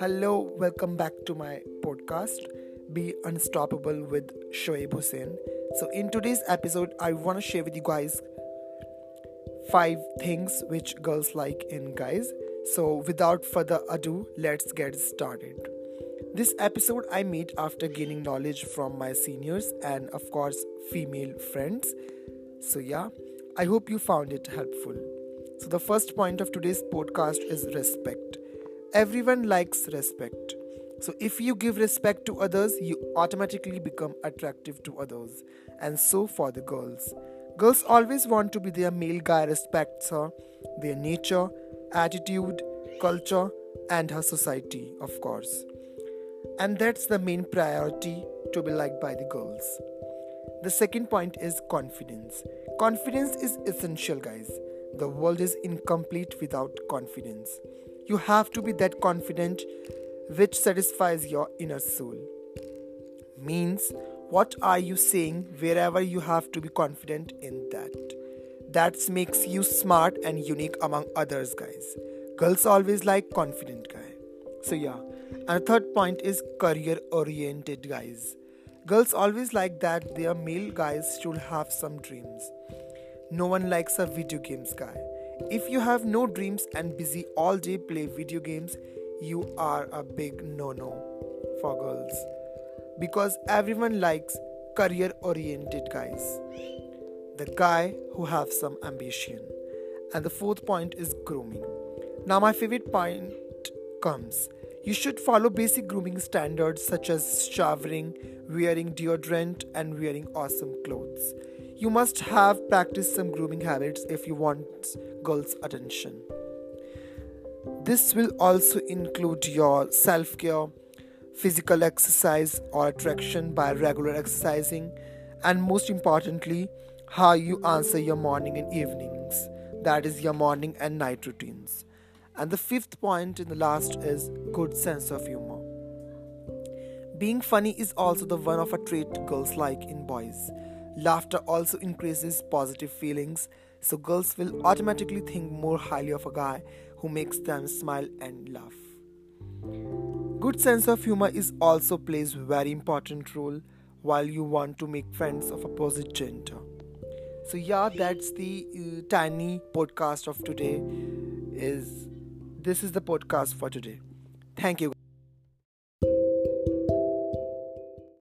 Hello, welcome back to my podcast, Be Unstoppable with Shoaib Hussain. So, in today's episode, I want to share with you guys five things which girls like in guys. So, without further ado, let's get started. This episode I made after gaining knowledge from my seniors and, of course, female friends. So, yeah, I hope you found it helpful. So, the first point of today's podcast is respect. Everyone likes respect. So, if you give respect to others, you automatically become attractive to others. And so for the girls. Girls always want to be their male guy respects her, their nature, attitude, culture, and her society, of course. And that's the main priority to be liked by the girls. The second point is confidence. Confidence is essential, guys. The world is incomplete without confidence. You have to be that confident which satisfies your inner soul. Means, what are you saying wherever you have to be confident in that? That makes you smart and unique among others, guys. Girls always like confident guy. So yeah. And third point is career oriented guys. Girls always like that their male guys should have some dreams. No one likes a video games guy. If you have no dreams and busy all day play video games, you are a big no no for girls. Because everyone likes career oriented guys. The guy who have some ambition. And the fourth point is grooming. Now my favorite point comes you should follow basic grooming standards such as showering wearing deodorant and wearing awesome clothes you must have practiced some grooming habits if you want girls attention this will also include your self care physical exercise or attraction by regular exercising, and most importantly, how you answer your morning and evenings that is, your morning and night routines. And the fifth point in the last is good sense of humor. Being funny is also the one of a trait girls like in boys. Laughter also increases positive feelings, so girls will automatically think more highly of a guy who makes them smile and laugh. Good sense of humor is also plays very important role while you want to make friends of opposite gender. So yeah, that's the uh, tiny podcast of today. Is this is the podcast for today. Thank you.